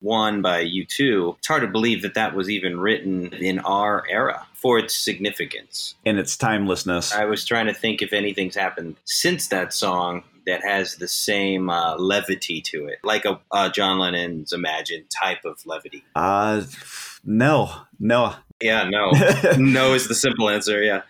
One by U2. It's hard to believe that that was even written in our era for its significance and its timelessness. I was trying to think if anything's happened since that song that has the same uh, levity to it, like a uh, John Lennon's Imagine type of levity. Uh, no, no. Yeah, no. no is the simple answer, yeah.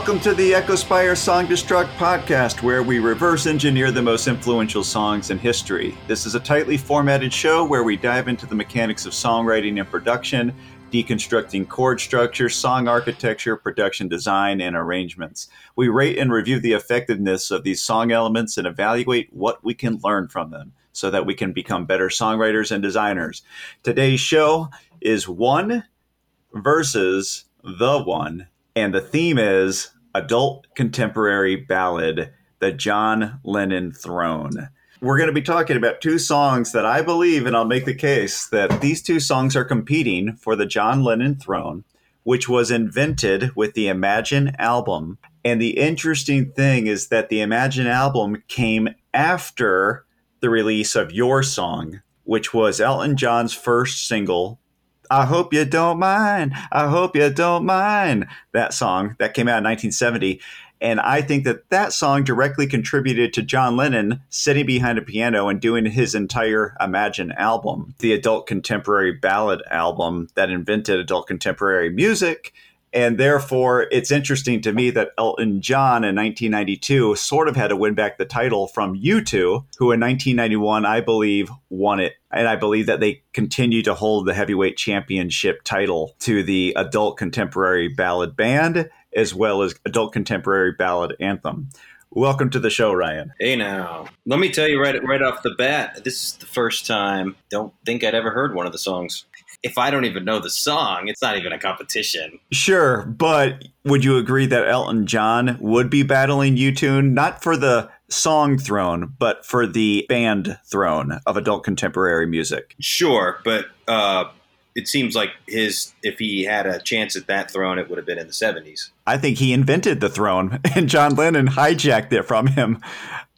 Welcome to the Echospire Song Destruct podcast, where we reverse engineer the most influential songs in history. This is a tightly formatted show where we dive into the mechanics of songwriting and production, deconstructing chord structure, song architecture, production design, and arrangements. We rate and review the effectiveness of these song elements and evaluate what we can learn from them so that we can become better songwriters and designers. Today's show is one versus the one and the theme is adult contemporary ballad, The John Lennon Throne. We're going to be talking about two songs that I believe, and I'll make the case that these two songs are competing for the John Lennon Throne, which was invented with the Imagine album. And the interesting thing is that the Imagine album came after the release of Your Song, which was Elton John's first single I hope you don't mind. I hope you don't mind. That song that came out in 1970. And I think that that song directly contributed to John Lennon sitting behind a piano and doing his entire Imagine album, the adult contemporary ballad album that invented adult contemporary music and therefore, it's interesting to me that Elton John in 1992 sort of had to win back the title from U2, who in 1991, I believe, won it. And I believe that they continue to hold the heavyweight championship title to the adult contemporary ballad band as well as adult contemporary ballad anthem. Welcome to the show, Ryan. Hey now. Let me tell you right right off the bat, this is the first time don't think I'd ever heard one of the songs if I don't even know the song, it's not even a competition. Sure, but would you agree that Elton John would be battling U2 not for the song throne, but for the band throne of adult contemporary music? Sure, but uh, it seems like his if he had a chance at that throne, it would have been in the seventies. I think he invented the throne, and John Lennon hijacked it from him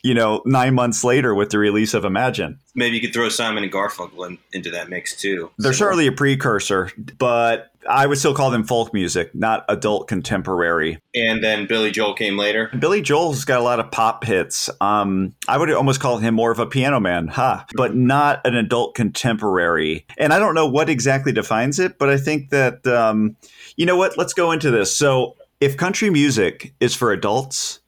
you know, nine months later with the release of Imagine. Maybe you could throw Simon and Garfunkel in, into that mix too. They're so. certainly a precursor, but I would still call them folk music, not adult contemporary. And then Billy Joel came later. Billy Joel's got a lot of pop hits. Um, I would almost call him more of a piano man, huh? But not an adult contemporary. And I don't know what exactly defines it, but I think that, um, you know what? Let's go into this. So if country music is for adults,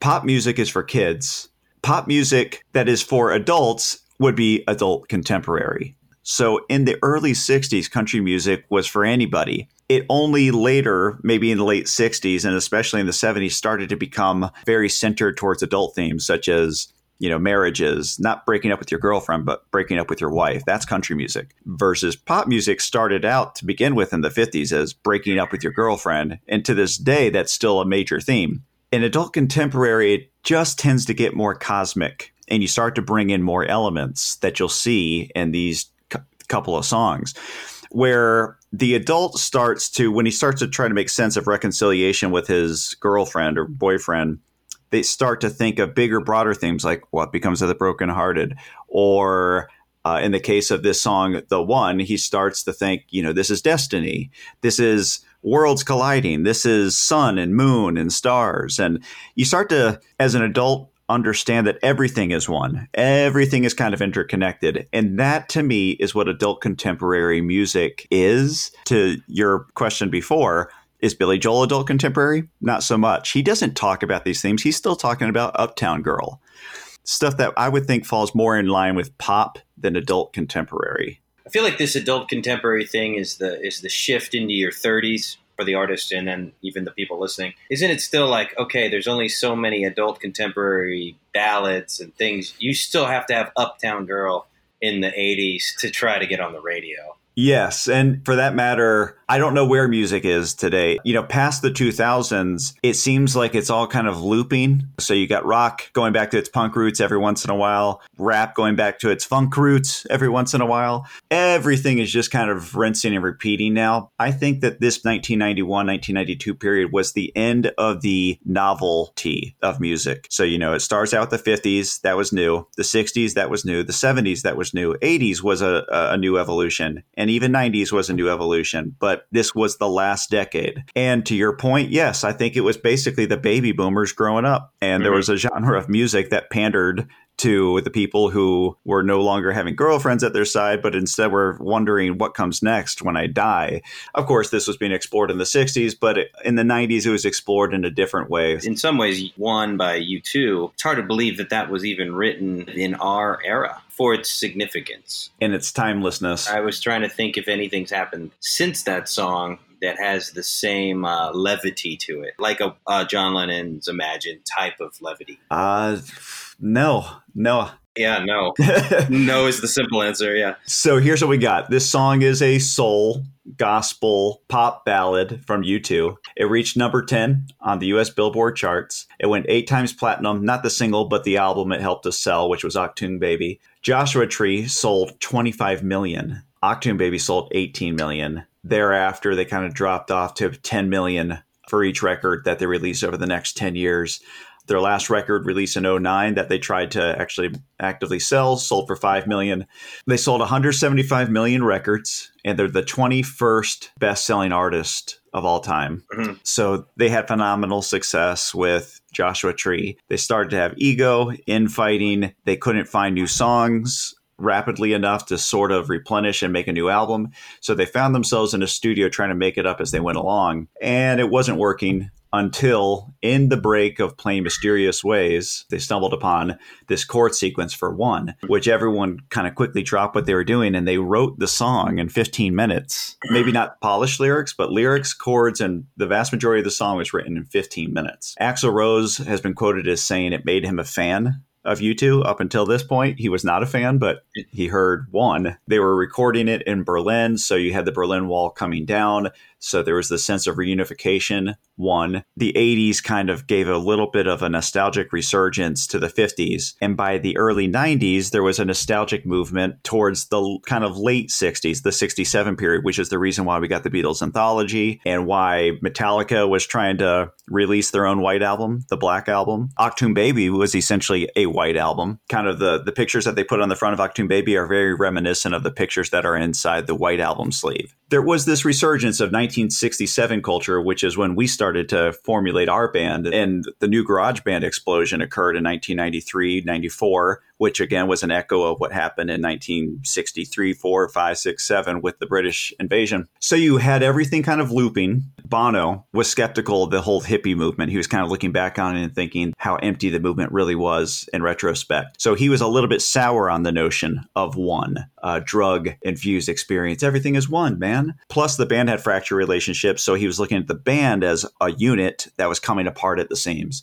pop music is for kids. Pop music that is for adults would be adult contemporary. So in the early 60s, country music was for anybody. It only later, maybe in the late 60s and especially in the 70s, started to become very centered towards adult themes such as you know, marriages, not breaking up with your girlfriend, but breaking up with your wife. That's country music. Versus pop music started out to begin with in the 50s as breaking up with your girlfriend. And to this day, that's still a major theme in adult contemporary, it just tends to get more cosmic, and you start to bring in more elements that you'll see in these couple of songs, where the adult starts to, when he starts to try to make sense of reconciliation with his girlfriend or boyfriend, they start to think of bigger, broader themes like what becomes of the brokenhearted, or uh, in the case of this song, The One, he starts to think, you know, this is destiny. This is worlds colliding. This is sun and moon and stars. And you start to, as an adult, understand that everything is one. Everything is kind of interconnected. And that to me is what adult contemporary music is. To your question before, is Billy Joel adult contemporary? Not so much. He doesn't talk about these themes. He's still talking about Uptown Girl. Stuff that I would think falls more in line with pop than adult contemporary. I feel like this adult contemporary thing is the is the shift into your 30s for the artist and then even the people listening. Isn't it still like okay, there's only so many adult contemporary ballads and things. You still have to have Uptown Girl in the 80s to try to get on the radio. Yes. And for that matter, I don't know where music is today. You know, past the 2000s, it seems like it's all kind of looping. So you got rock going back to its punk roots every once in a while, rap going back to its funk roots every once in a while. Everything is just kind of rinsing and repeating now. I think that this 1991, 1992 period was the end of the novelty of music. So, you know, it starts out the 50s, that was new. The 60s, that was new. The 70s, that was new. 80s was a, a new evolution. And even 90s was a new evolution. But this was the last decade. And to your point, yes, I think it was basically the baby boomers growing up. And mm-hmm. there was a genre of music that pandered to the people who were no longer having girlfriends at their side, but instead were wondering what comes next when I die. Of course, this was being explored in the 60s, but in the 90s, it was explored in a different way. In some ways, one by U2, it's hard to believe that that was even written in our era for its significance and its timelessness. I was trying to think if anything's happened since that song that has the same uh, levity to it, like a uh, John Lennon's Imagine type of levity. Uh, no, no. Yeah, no. no is the simple answer. Yeah. So here's what we got. This song is a soul gospel pop ballad from U2. It reached number 10 on the US Billboard charts. It went eight times platinum, not the single, but the album it helped us sell, which was Achtung Baby. Joshua Tree sold 25 million. Achtung Baby sold 18 million. Thereafter, they kind of dropped off to 10 million for each record that they released over the next 10 years. Their last record released in 09 that they tried to actually actively sell sold for 5 million. They sold 175 million records and they're the 21st best-selling artist of all time. Mm-hmm. So they had phenomenal success with Joshua Tree. They started to have ego, infighting. They couldn't find new songs rapidly enough to sort of replenish and make a new album. So they found themselves in a studio trying to make it up as they went along. And it wasn't working until in the break of playing mysterious ways they stumbled upon this chord sequence for one which everyone kind of quickly dropped what they were doing and they wrote the song in 15 minutes maybe not polished lyrics but lyrics chords and the vast majority of the song was written in 15 minutes axl rose has been quoted as saying it made him a fan of U2 up until this point. He was not a fan, but he heard one. They were recording it in Berlin, so you had the Berlin Wall coming down. So there was the sense of reunification. One, the 80s kind of gave a little bit of a nostalgic resurgence to the 50s. And by the early 90s, there was a nostalgic movement towards the kind of late 60s, the 67 period, which is the reason why we got the Beatles anthology and why Metallica was trying to release their own white album, the Black Album. Achtung Baby was essentially a white album. Kind of the, the pictures that they put on the front of Achtung Baby are very reminiscent of the pictures that are inside the white album sleeve. There was this resurgence of 1967 culture, which is when we started to formulate our band. And the new garage band explosion occurred in 1993, 94 which again was an echo of what happened in 1963, 4, 5, 6, 7 with the British invasion. So you had everything kind of looping. Bono was skeptical of the whole hippie movement. He was kind of looking back on it and thinking how empty the movement really was in retrospect. So he was a little bit sour on the notion of one uh, drug infused experience. Everything is one, man. Plus, the band had fractured relationships. So he was looking at the band as a unit that was coming apart at the seams.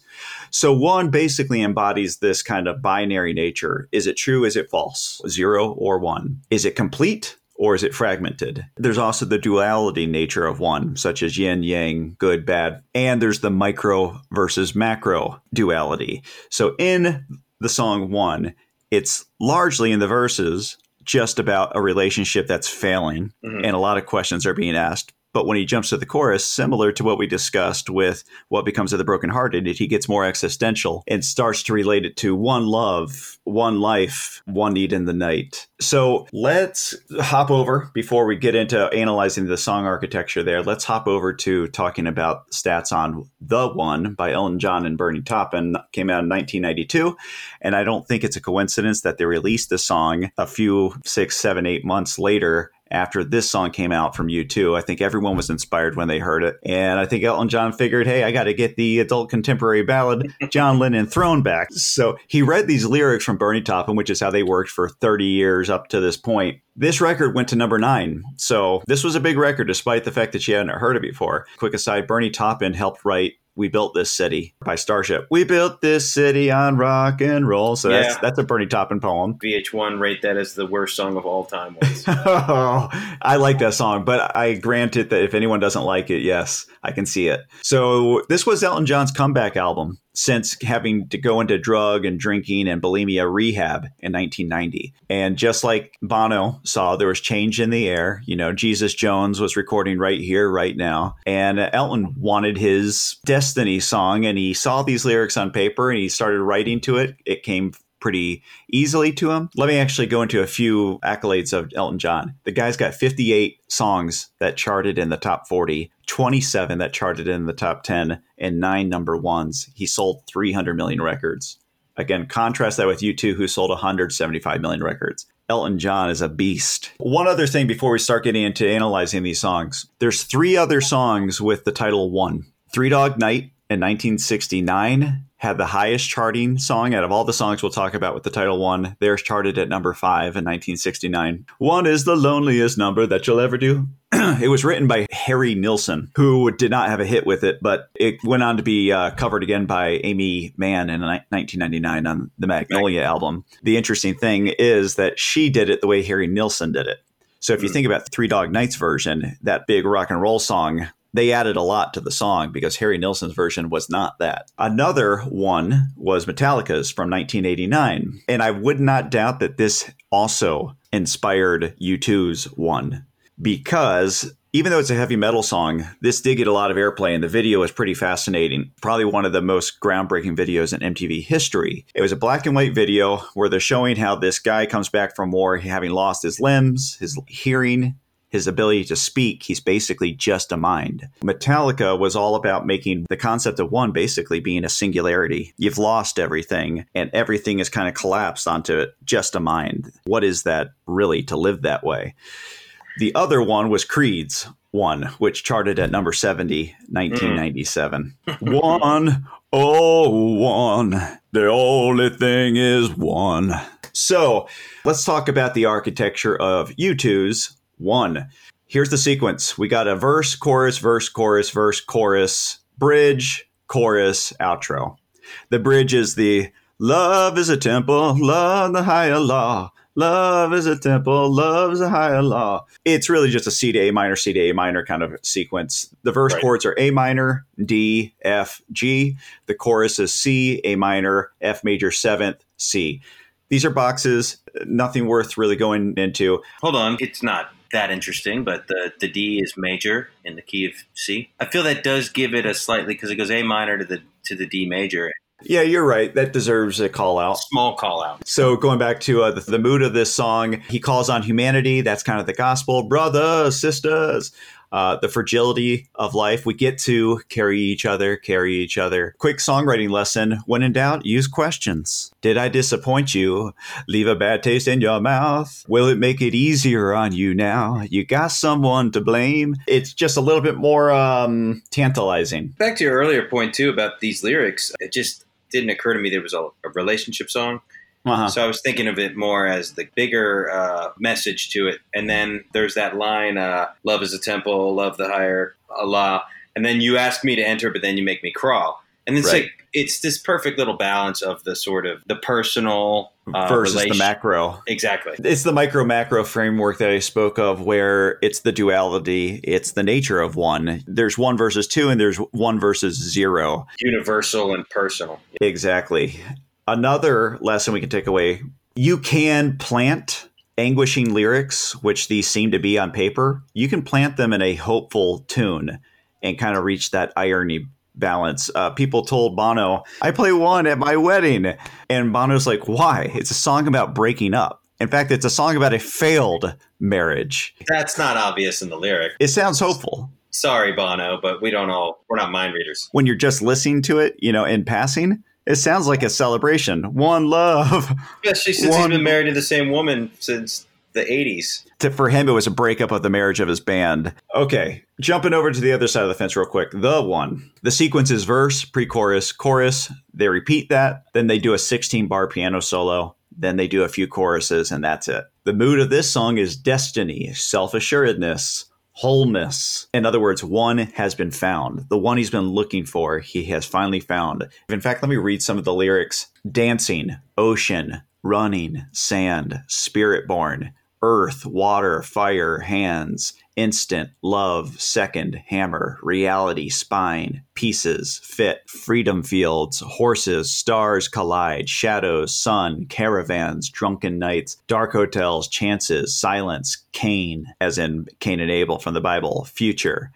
So one basically embodies this kind of binary nature. Is it true? Is it false? Zero or one? Is it complete? Or is it fragmented? There's also the duality nature of one, such as yin, yang, good, bad. And there's the micro versus macro duality. So in the song one, it's largely in the verses just about a relationship that's failing mm-hmm. and a lot of questions are being asked but when he jumps to the chorus, similar to what we discussed with what becomes of the brokenhearted, he gets more existential and starts to relate it to one love, one life, one need in the night. So let's hop over before we get into analyzing the song architecture there. Let's hop over to talking about stats on The One by Elton John and Bernie Taupin. Came out in 1992. And I don't think it's a coincidence that they released the song a few six, seven, eight months later after this song came out from U2. I think everyone was inspired when they heard it. And I think Elton John figured, hey, I got to get the adult contemporary ballad John Lennon throne back. So he read these lyrics from Bernie Taupin, which is how they worked for 30 years up to this point. This record went to number nine. So this was a big record, despite the fact that she hadn't heard it before. Quick aside Bernie Taupin helped write We Built This City by Starship. We built this city on rock and roll. So that's Yeah. that's a Bernie Taupin poem. VH1 rate that as the worst song of all time. once. I like that song, but I grant it that if anyone doesn't like it, yes, I can see it. So this was Elton John's comeback album since having to go into drug and drinking and bulimia rehab in 1990. And just like Bono saw, there was change in the air. You know, Jesus Jones was recording right here, right now. And Elton wanted his Destiny song, and he saw these lyrics on paper and he started writing to it. It came pretty easily to him. Let me actually go into a few accolades of Elton John. The guy's got 58 songs that charted in the top 40, 27 that charted in the top 10, and nine number ones. He sold 300 million records. Again, contrast that with U2, who sold 175 million records. Elton John is a beast. One other thing before we start getting into analyzing these songs there's three other songs with the title One. Three Dog Night in 1969 had the highest charting song out of all the songs we'll talk about with the title One. Theirs charted at number five in 1969. One is the loneliest number that you'll ever do. it was written by Harry Nilsson, who did not have a hit with it, but it went on to be uh, covered again by Aimee Mann in 1999 on the Magnolia album. The interesting thing is that she did it the way Harry Nilsson did it. So if you Mm. think about Three Dog Nights version, that big rock and roll song, they added a lot to the song because Harry Nilsson's version was not that. Another one was Metallica's from 1989. And I would not doubt that this also inspired U2's one because even though it's a heavy metal song, this did get a lot of airplay and the video is pretty fascinating. Probably one of the most groundbreaking videos in MTV history. It was a black and white video where they're showing how this guy comes back from war having lost his limbs, his hearing, his ability to speak. He's basically just a mind. Metallica was all about making the concept of one basically being a singularity. You've lost everything, and everything is kind of collapsed onto just a mind. What is that really to live that way? The other one was Creed's one, which charted at number 70, 1997. Hmm. one, oh, one. The only thing is one. So let's talk about the architecture of U2's one. Here's the sequence we got a verse, chorus, verse, chorus, verse, chorus, bridge, chorus, outro. The bridge is the love is a temple, love the higher law. Love is a temple, love is a higher law. It's really just a C to A minor, C to A minor kind of sequence. The verse Right. chords are A minor, D, F, G. The chorus is C, A minor, F major, seventh, C. These are boxes, nothing worth really going into. Hold on, it's not that interesting, but the, the D is major in the key of C. I feel that does give it a slightly because it goes A minor to the to the D major. Yeah, you're right. That deserves a call out. Small call out. So going back to uh, the, the mood of this song, he calls on humanity. That's kind of the gospel, brothers, sisters. Uh, the fragility of life. We get to carry each other, carry each other. Quick songwriting lesson. When in doubt, use questions. Did I disappoint you? Leave a bad taste in your mouth? Will it make it easier on you now? You got someone to blame. It's just a little bit more um, tantalizing. Back to your earlier point too about these lyrics, it just didn't occur to me there was a, a relationship song. Uh-huh. So I was thinking of it more as the bigger uh, message to it. And then there's that line, uh, "Love is a temple, love the higher Allah." And then you ask me to enter, but then you make me crawl. And it's Right. like it's this perfect little balance of the sort of the personal uh, Versus the macro. Exactly. It's the micro macro framework that I spoke of where it's the duality, it's the nature of one. There's one versus two, and there's one versus zero. Universal and personal. Exactly. Another lesson we can take away you can plant anguishing lyrics, which these seem to be on paper. You can plant them in a hopeful tune and kind of reach that irony balance. Uh, people told Bono, I play one at my wedding. And Bono's like, why? It's a song about breaking up. In fact, it's a song about a failed marriage. That's not obvious in the lyric. It sounds hopeful. Sorry, Bono, but we don't all, we're not mind readers. When you're just listening to it, you know, in passing, it sounds like a celebration. One love. Especially since One- he's been married to the same woman since the 80s. To, for him, it was a breakup of the marriage of his band. Okay, jumping over to the other side of the fence real quick. The one. The sequence is verse, pre chorus, chorus. They repeat that. Then they do a 16 bar piano solo. Then they do a few choruses, and that's it. The mood of this song is destiny, self assuredness, wholeness. In other words, one has been found. The one he's been looking for, he has finally found. In fact, let me read some of the lyrics dancing, ocean, running, sand, spirit born, earth, water, fire, hands, instant, love, second, hammer, reality, spine, pieces, fit, freedom fields, horses, stars collide, shadows, sun, caravans, drunken nights, dark hotels, chances, silence, Cain, as in Cain and Abel from the Bible, future.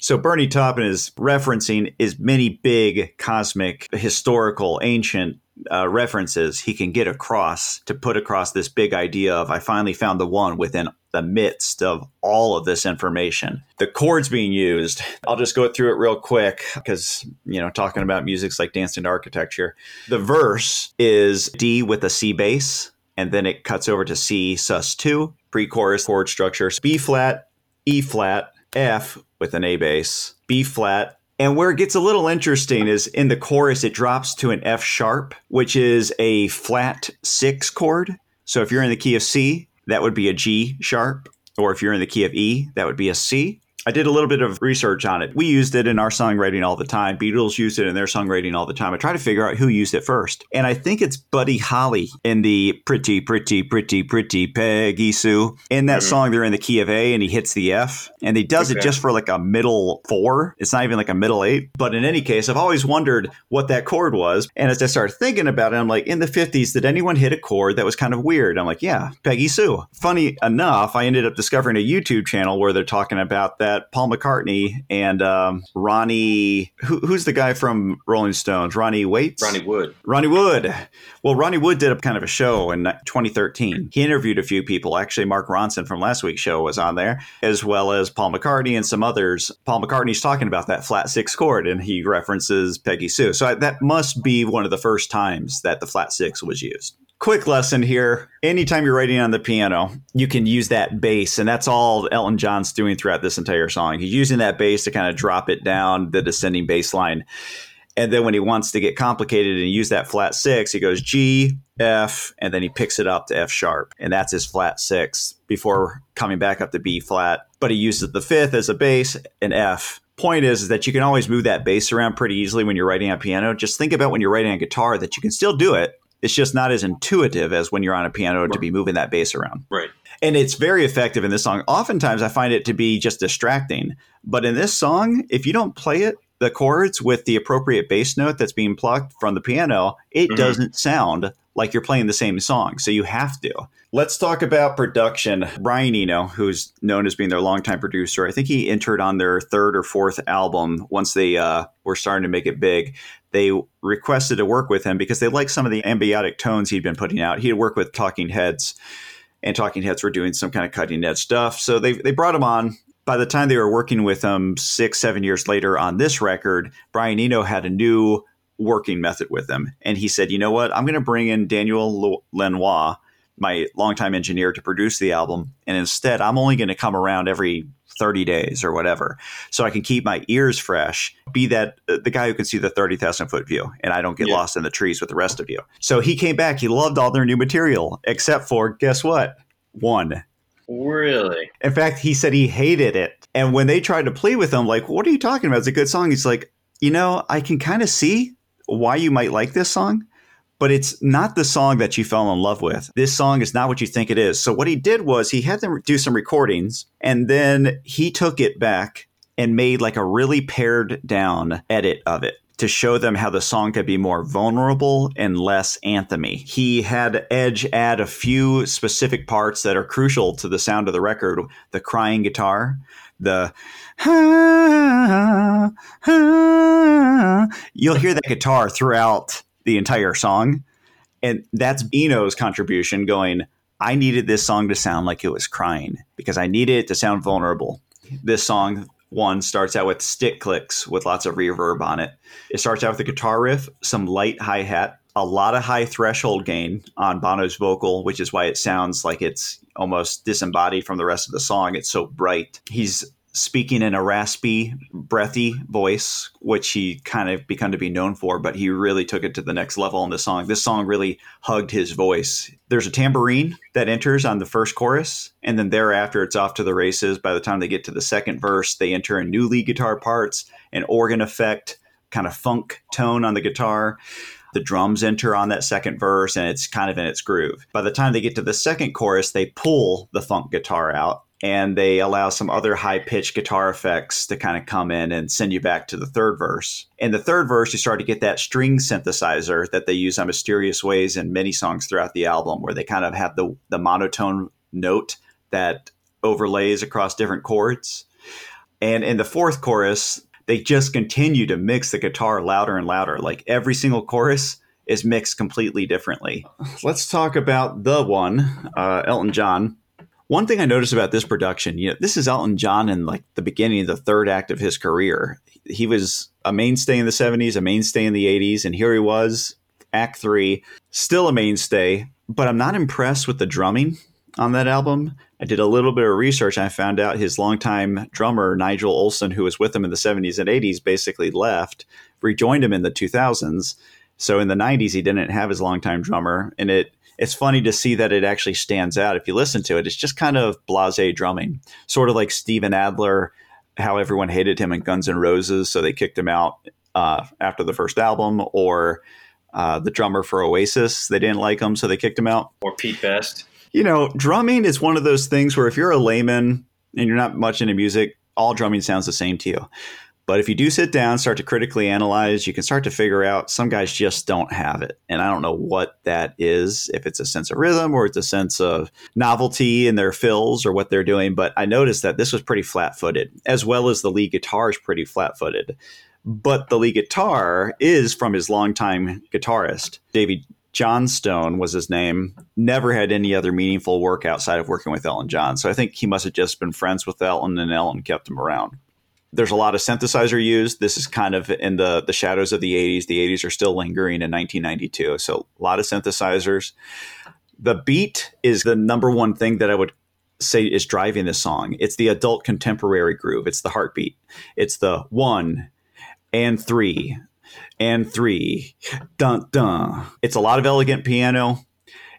So Bernie Taupin is referencing as many big cosmic, historical, ancient uh, references he can get across to put across this big idea of I finally found the one within the midst of all of this information. The chords being used, I'll just go through it real quick because, you know, talking about music's like dancing to architecture. The verse is D with a C bass, and then it cuts over to C sus2, pre chorus chord structure, B flat, E flat, F with an A bass, B flat, and where it gets a little interesting is in the chorus, it drops to an F sharp, which is a flat six chord. So if you're in the key of C, that would be a G sharp. Or if you're in the key of E, that would be a C. I did a little bit of research on it. We used it in our songwriting all the time. Beatles used it in their songwriting all the time. I try to figure out who used it first. And I think it's Buddy Holly in the Pretty, Pretty, Pretty, Pretty Peggy Sue. In that mm-hmm. song, they're in the key of A and he hits the F. And he does okay. it just for like a middle four. It's not even like a middle eight. But in any case, I've always wondered what that chord was. And as I started thinking about it, I'm like, in the 50s, did anyone hit a chord that was kind of weird? I'm like, yeah, Peggy Sue. Funny enough, I ended up discovering a YouTube channel where they're talking about that Paul McCartney and um, Ronnie, who, who's the guy from Rolling Stones? Ronnie Waits? Ronnie Wood. Ronnie Wood. Well, Ronnie Wood did a kind of a show in 2013. He interviewed a few people. Actually, Mark Ronson from last week's show was on there, as well as Paul McCartney and some others. Paul McCartney's talking about that flat six chord, and he references Peggy Sue. So I, that must be one of the first times that the flat six was used quick lesson here. Anytime you're writing on the piano you can use that bass and that's all elton john's doing throughout this entire song. He's using that bass to kind of drop it down the descending bass line. And then when he wants to get complicated and use that flat six he goes g f and then he picks it up to f sharp. And that's his flat six before coming back up to b flat. But he uses the fifth as a bass and f. Point is, is that you can always move that bass around pretty easily when you're writing on piano. Just think about when you're writing on guitar that you can still do it, it's just not as intuitive as when you're on a piano right. to be moving that bass around. Right. And it's very effective in this song. Oftentimes I find it to be just distracting. But in this song, if you don't play it, the chords with the appropriate bass note that's being plucked from the piano, it mm-hmm. doesn't sound like you're playing the same song. So you have to. Let's talk about production. Brian Eno, who's known as being their longtime producer, I think he entered on their third or fourth album once they uh, were starting to make it big they requested to work with him because they liked some of the ambiotic tones he'd been putting out. He had worked with Talking Heads, and Talking Heads were doing some kind of cutting edge stuff. So they, they brought him on. By the time they were working with him six, seven years later on this record, Brian Eno had a new working method with him. And he said, you know what? I'm going to bring in Daniel Lanois, my longtime engineer, to produce the album. And instead, I'm only going to come around every 30 days or whatever. So I can keep my ears fresh, be that uh, the guy who can see the 30,000 foot view and I don't get yeah. lost in the trees with the rest of you. So he came back. He loved all their new material, except for guess what? One. Really? In fact, he said he hated it. And when they tried to play with him, like, what are you talking about? It's a good song. He's like, you know, I can kind of see why you might like this song but it's not the song that you fell in love with. This song is not what you think it is. So what he did was he had them do some recordings and then he took it back and made like a really pared down edit of it to show them how the song could be more vulnerable and less anthemy. He had Edge add a few specific parts that are crucial to the sound of the record, the crying guitar, the you'll hear that guitar throughout the entire song. And that's Eno's contribution going, I needed this song to sound like it was crying because I needed it to sound vulnerable. This song, one, starts out with stick clicks with lots of reverb on it. It starts out with a guitar riff, some light hi hat, a lot of high threshold gain on Bono's vocal, which is why it sounds like it's almost disembodied from the rest of the song. It's so bright. He's speaking in a raspy, breathy voice, which he kind of become to be known for, but he really took it to the next level in this song. This song really hugged his voice. There's a tambourine that enters on the first chorus, and then thereafter it's off to the races. By the time they get to the second verse, they enter in new lead guitar parts, an organ effect, kind of funk tone on the guitar. The drums enter on that second verse and it's kind of in its groove. By the time they get to the second chorus, they pull the funk guitar out and they allow some other high pitched guitar effects to kind of come in and send you back to the third verse. In the third verse, you start to get that string synthesizer that they use on mysterious ways in many songs throughout the album, where they kind of have the, the monotone note that overlays across different chords. And in the fourth chorus, they just continue to mix the guitar louder and louder. Like every single chorus is mixed completely differently. Let's talk about the one, uh, Elton John one thing I noticed about this production, you know, this is Elton John in like the beginning of the third act of his career. He was a mainstay in the 70s, a mainstay in the 80s, and here he was, Act 3, still a mainstay, but I'm not impressed with the drumming on that album. I did a little bit of research and I found out his longtime drummer, Nigel Olsson, who was with him in the 70s and 80s, basically left, rejoined him in the 2000s. So in the 90s, he didn't have his longtime drummer, and it it's funny to see that it actually stands out. If you listen to it, it's just kind of blase drumming, sort of like Steven Adler, how everyone hated him in Guns N' Roses, so they kicked him out uh, after the first album, or uh, the drummer for Oasis, they didn't like him, so they kicked him out. Or Pete Best. You know, drumming is one of those things where if you're a layman and you're not much into music, all drumming sounds the same to you. But if you do sit down, start to critically analyze, you can start to figure out some guys just don't have it. And I don't know what that is, if it's a sense of rhythm or it's a sense of novelty in their fills or what they're doing. But I noticed that this was pretty flat footed, as well as the lead guitar is pretty flat footed. But the lead guitar is from his longtime guitarist, David Johnstone was his name, never had any other meaningful work outside of working with Elton John. So I think he must have just been friends with Elton and Elton kept him around there's a lot of synthesizer used. This is kind of in the the shadows of the 80s. The 80s are still lingering in 1992, so a lot of synthesizers. The beat is the number one thing that I would say is driving this song. It's the adult contemporary groove. It's the heartbeat. It's the one and three and three dun dun. It's a lot of elegant piano.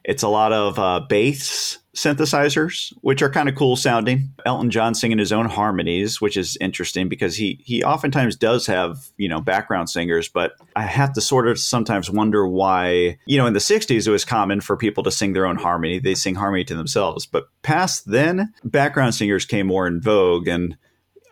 It's a lot of uh, bass synthesizers, which are kind of cool sounding. Elton John singing his own harmonies, which is interesting because he he oftentimes does have you know background singers, but I have to sort of sometimes wonder why you know in the '60s it was common for people to sing their own harmony. They sing harmony to themselves, but past then, background singers came more in vogue and.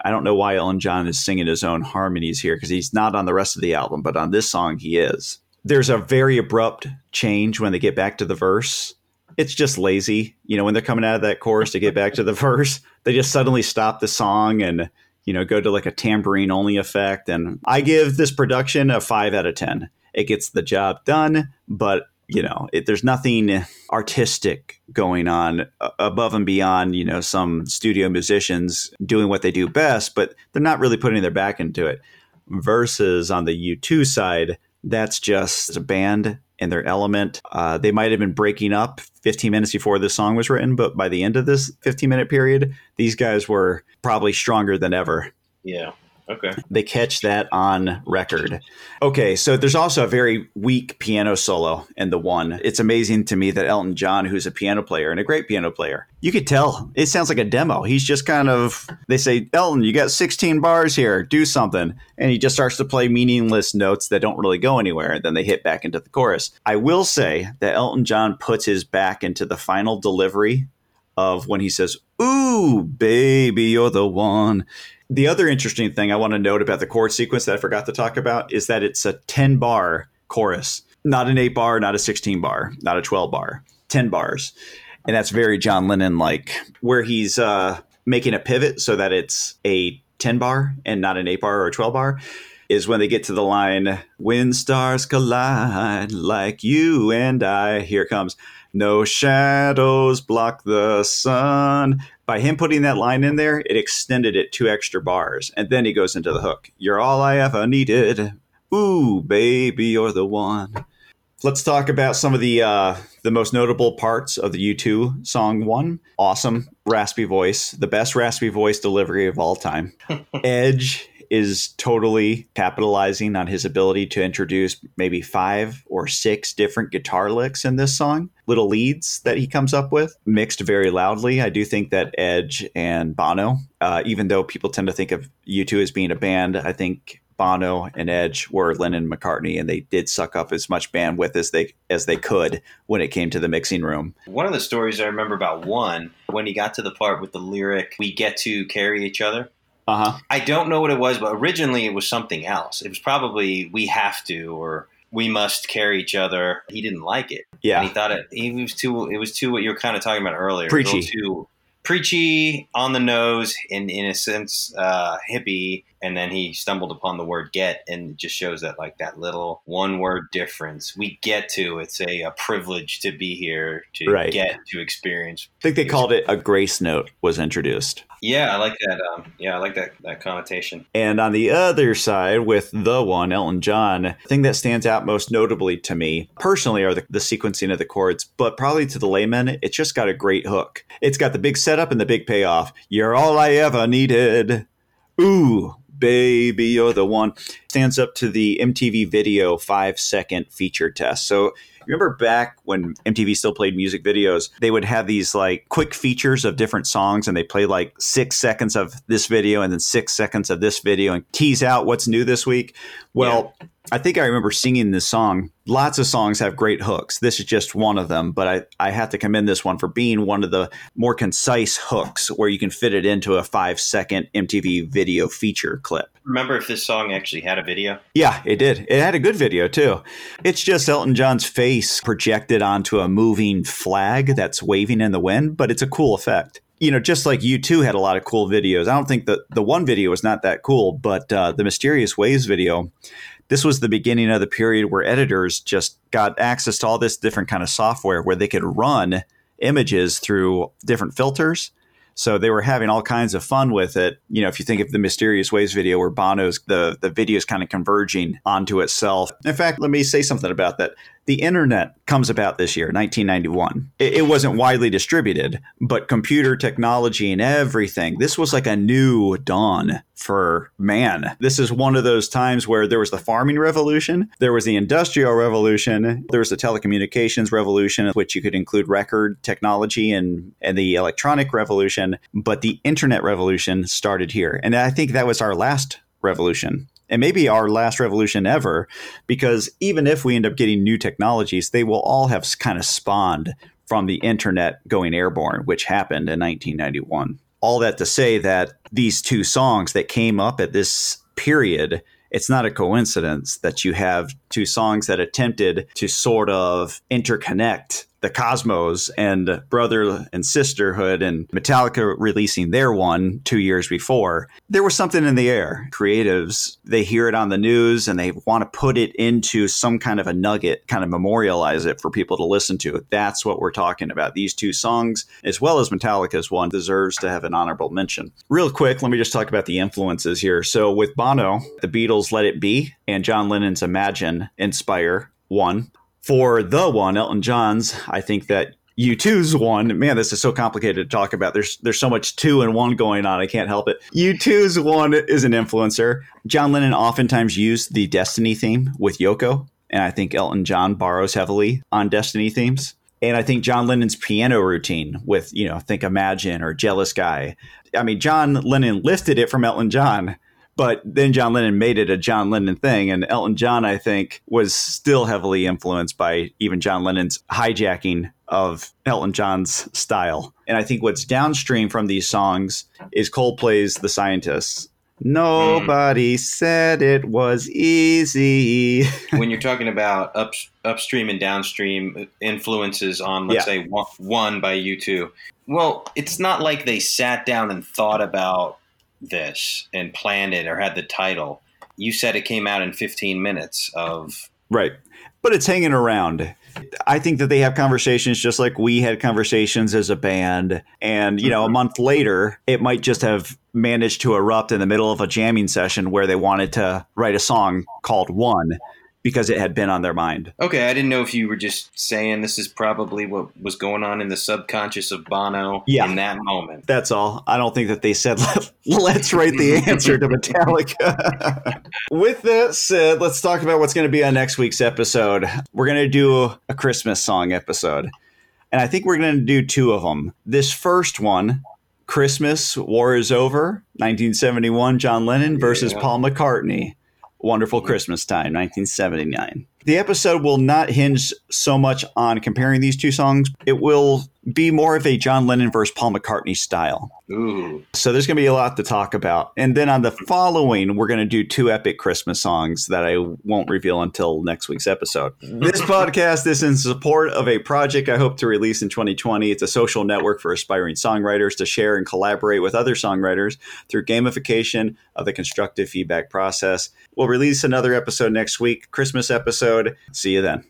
I don't know why Elton John is singing his own harmonies here because he's not on the rest of the album, but on this song he is. There's a very abrupt change when they get back to the verse it's just lazy. You know, when they're coming out of that chorus to get back to the verse, they just suddenly stop the song and, you know, go to like a tambourine only effect. And I give this production a five out of 10. It gets the job done, but, you know, it, there's nothing artistic going on uh, above and beyond, you know, some studio musicians doing what they do best, but they're not really putting their back into it. Versus on the U2 side, that's just a band in their element. Uh, they might have been breaking up 15 minutes before this song was written, but by the end of this 15 minute period, these guys were probably stronger than ever. Yeah. Okay. They catch that on record. Okay, so there's also a very weak piano solo in the one. It's amazing to me that Elton John, who's a piano player and a great piano player, you could tell it sounds like a demo. He's just kind of, they say, Elton, you got 16 bars here, do something. And he just starts to play meaningless notes that don't really go anywhere. And then they hit back into the chorus. I will say that Elton John puts his back into the final delivery of when he says, Ooh, baby, you're the one the other interesting thing I want to note about the chord sequence that I forgot to talk about is that it's a 10 bar chorus, not an 8 bar, not a 16 bar, not a 12 bar, 10 bars. And that's very John Lennon like, where he's uh, making a pivot so that it's a 10 bar and not an 8 bar or a 12 bar. Is when they get to the line, when stars collide like you and I, here comes, no shadows block the sun by him putting that line in there, it extended it two extra bars. And then he goes into the hook. You're all I ever needed. Ooh, baby, you're the one. Let's talk about some of the uh, the most notable parts of the U2 song one. Awesome raspy voice, the best raspy voice delivery of all time. Edge is totally capitalizing on his ability to introduce maybe five or six different guitar licks in this song, little leads that he comes up with, mixed very loudly. I do think that Edge and Bono, uh, even though people tend to think of U2 as being a band, I think Bono and Edge were Lennon and McCartney, and they did suck up as much bandwidth as they as they could when it came to the mixing room. One of the stories I remember about one when he got to the part with the lyric "We get to carry each other." Uh huh. I don't know what it was, but originally it was something else. It was probably "We have to" or "We must carry each other." He didn't like it. Yeah. And he thought it. He was too. It was too what you were kind of talking about earlier. Preachy. Too preachy, on the nose, and in a sense, uh, hippie. And then he stumbled upon the word "get," and it just shows that like that little one word difference. We get to. It's a, a privilege to be here to Right. get to experience. I think they called it a grace note was introduced. Yeah, I like that. Um, yeah, I like that that connotation. And on the other side, with the one, Elton John, the thing that stands out most notably to me personally are the, the sequencing of the chords, but probably to the layman, it's just got a great hook. It's got the big setup and the big payoff. You're all I ever needed. Ooh, baby, you're the one. Stands up to the MTV video five second feature test. So remember back when MTV still played music videos, they would have these like quick features of different songs and they play like six seconds of this video and then six seconds of this video and tease out what's new this week. Well, I think I remember singing this song. Lots of songs have great hooks. This is just one of them, but I, I have to commend this one for being one of the more concise hooks where you can fit it into a five second MTV video feature clip. Remember if this song actually had a video? Yeah, it did. It had a good video too. It's just Elton John's face projected onto a moving flag that's waving in the wind, but it's a cool effect. You know, just like U2 had a lot of cool videos. I don't think that the one video was not that cool, but uh, the Mysterious Ways video, this was the beginning of the period where editors just got access to all this different kind of software where they could run images through different filters. So they were having all kinds of fun with it. You know, if you think of the Mysterious Ways video where Bono's the the video is kind of converging onto itself. In fact, let me say something about that. The internet comes about this year, 1991. It, wasn't widely distributed, but computer technology and everything. This was like a new dawn for man. This is one of those times where there was the farming revolution, there was the industrial revolution, there was the telecommunications revolution, which you could include record technology and, and the electronic revolution, but the internet revolution started here. And I think that was our last revolution. And maybe our last revolution ever, because even if we end up getting new technologies, they will all have kind of spawned from the internet going airborne, which happened in 1991 all that to say that these two songs that came up at this period it's not a coincidence that you have two songs that attempted to sort of interconnect the cosmos and brother and sisterhood and metallica releasing their one two years before there was something in the air. Creatives they hear it on the news and they want to put it into some kind of a nugget kind of memorialize it for people to listen to. That's what we're talking about. These two songs as well as metallica's one deserves to have an honorable mention. Real quick let me just talk about the influences here. So with bono the beatles let it be and john lennon's imagine inspire one for the one, Elton John's, I think that U2's one, man, this is so complicated to talk about. There's there's so much two and one going on. I can't help it. U2's one is an influencer. John Lennon oftentimes used the Destiny theme with Yoko, and I think Elton John borrows heavily on Destiny themes. And I think John Lennon's piano routine with, you know, think Imagine or Jealous Guy. I mean, John Lennon lifted it from Elton John, but then John Lennon made it a John Lennon thing. And Elton John, I think, was still heavily influenced by even John Lennon's hijacking of Elton John's style. And I think what's downstream from these songs is Coldplay's The Scientists. Nobody hmm. said it was easy. when you're talking about up, upstream and downstream influences on, let's Yeah. say, one, one by U2, well, it's not like they sat down and thought about this and planned it or had the title. You said it came out in 15 minutes of. Right. But it's hanging around. I think that they have conversations just like we had conversations as a band. And, you know, a mm-hmm. month later, it might just have managed to erupt in the middle of a jamming session where they wanted to write a song called One. Because it had been on their mind. Okay, I didn't know if you were just saying this is probably what was going on in the subconscious of Bono Yeah. in that moment. That's all. I don't think that they said, let's write the answer to Metallica. With that said, let's talk about what's going to be on next week's episode. We're going to do a Christmas song episode. And I think we're going to do two of them. This first one, Christmas, War is Over, 1971, John Lennon versus Yeah. Paul McCartney. Wonderful Christmas Time, 1979. The episode will not hinge so much on comparing these two songs. It will be more of a John Lennon versus Paul McCartney style. Ooh, So there's going to be a lot to talk about. And then on the following, we're going to do two epic Christmas songs that I won't reveal until next week's episode. This podcast is in support of a project I hope to release in 2020. It's a social network for aspiring songwriters to share and collaborate with other songwriters through gamification of the constructive feedback process. We'll release another episode next week, Christmas episode. See you then.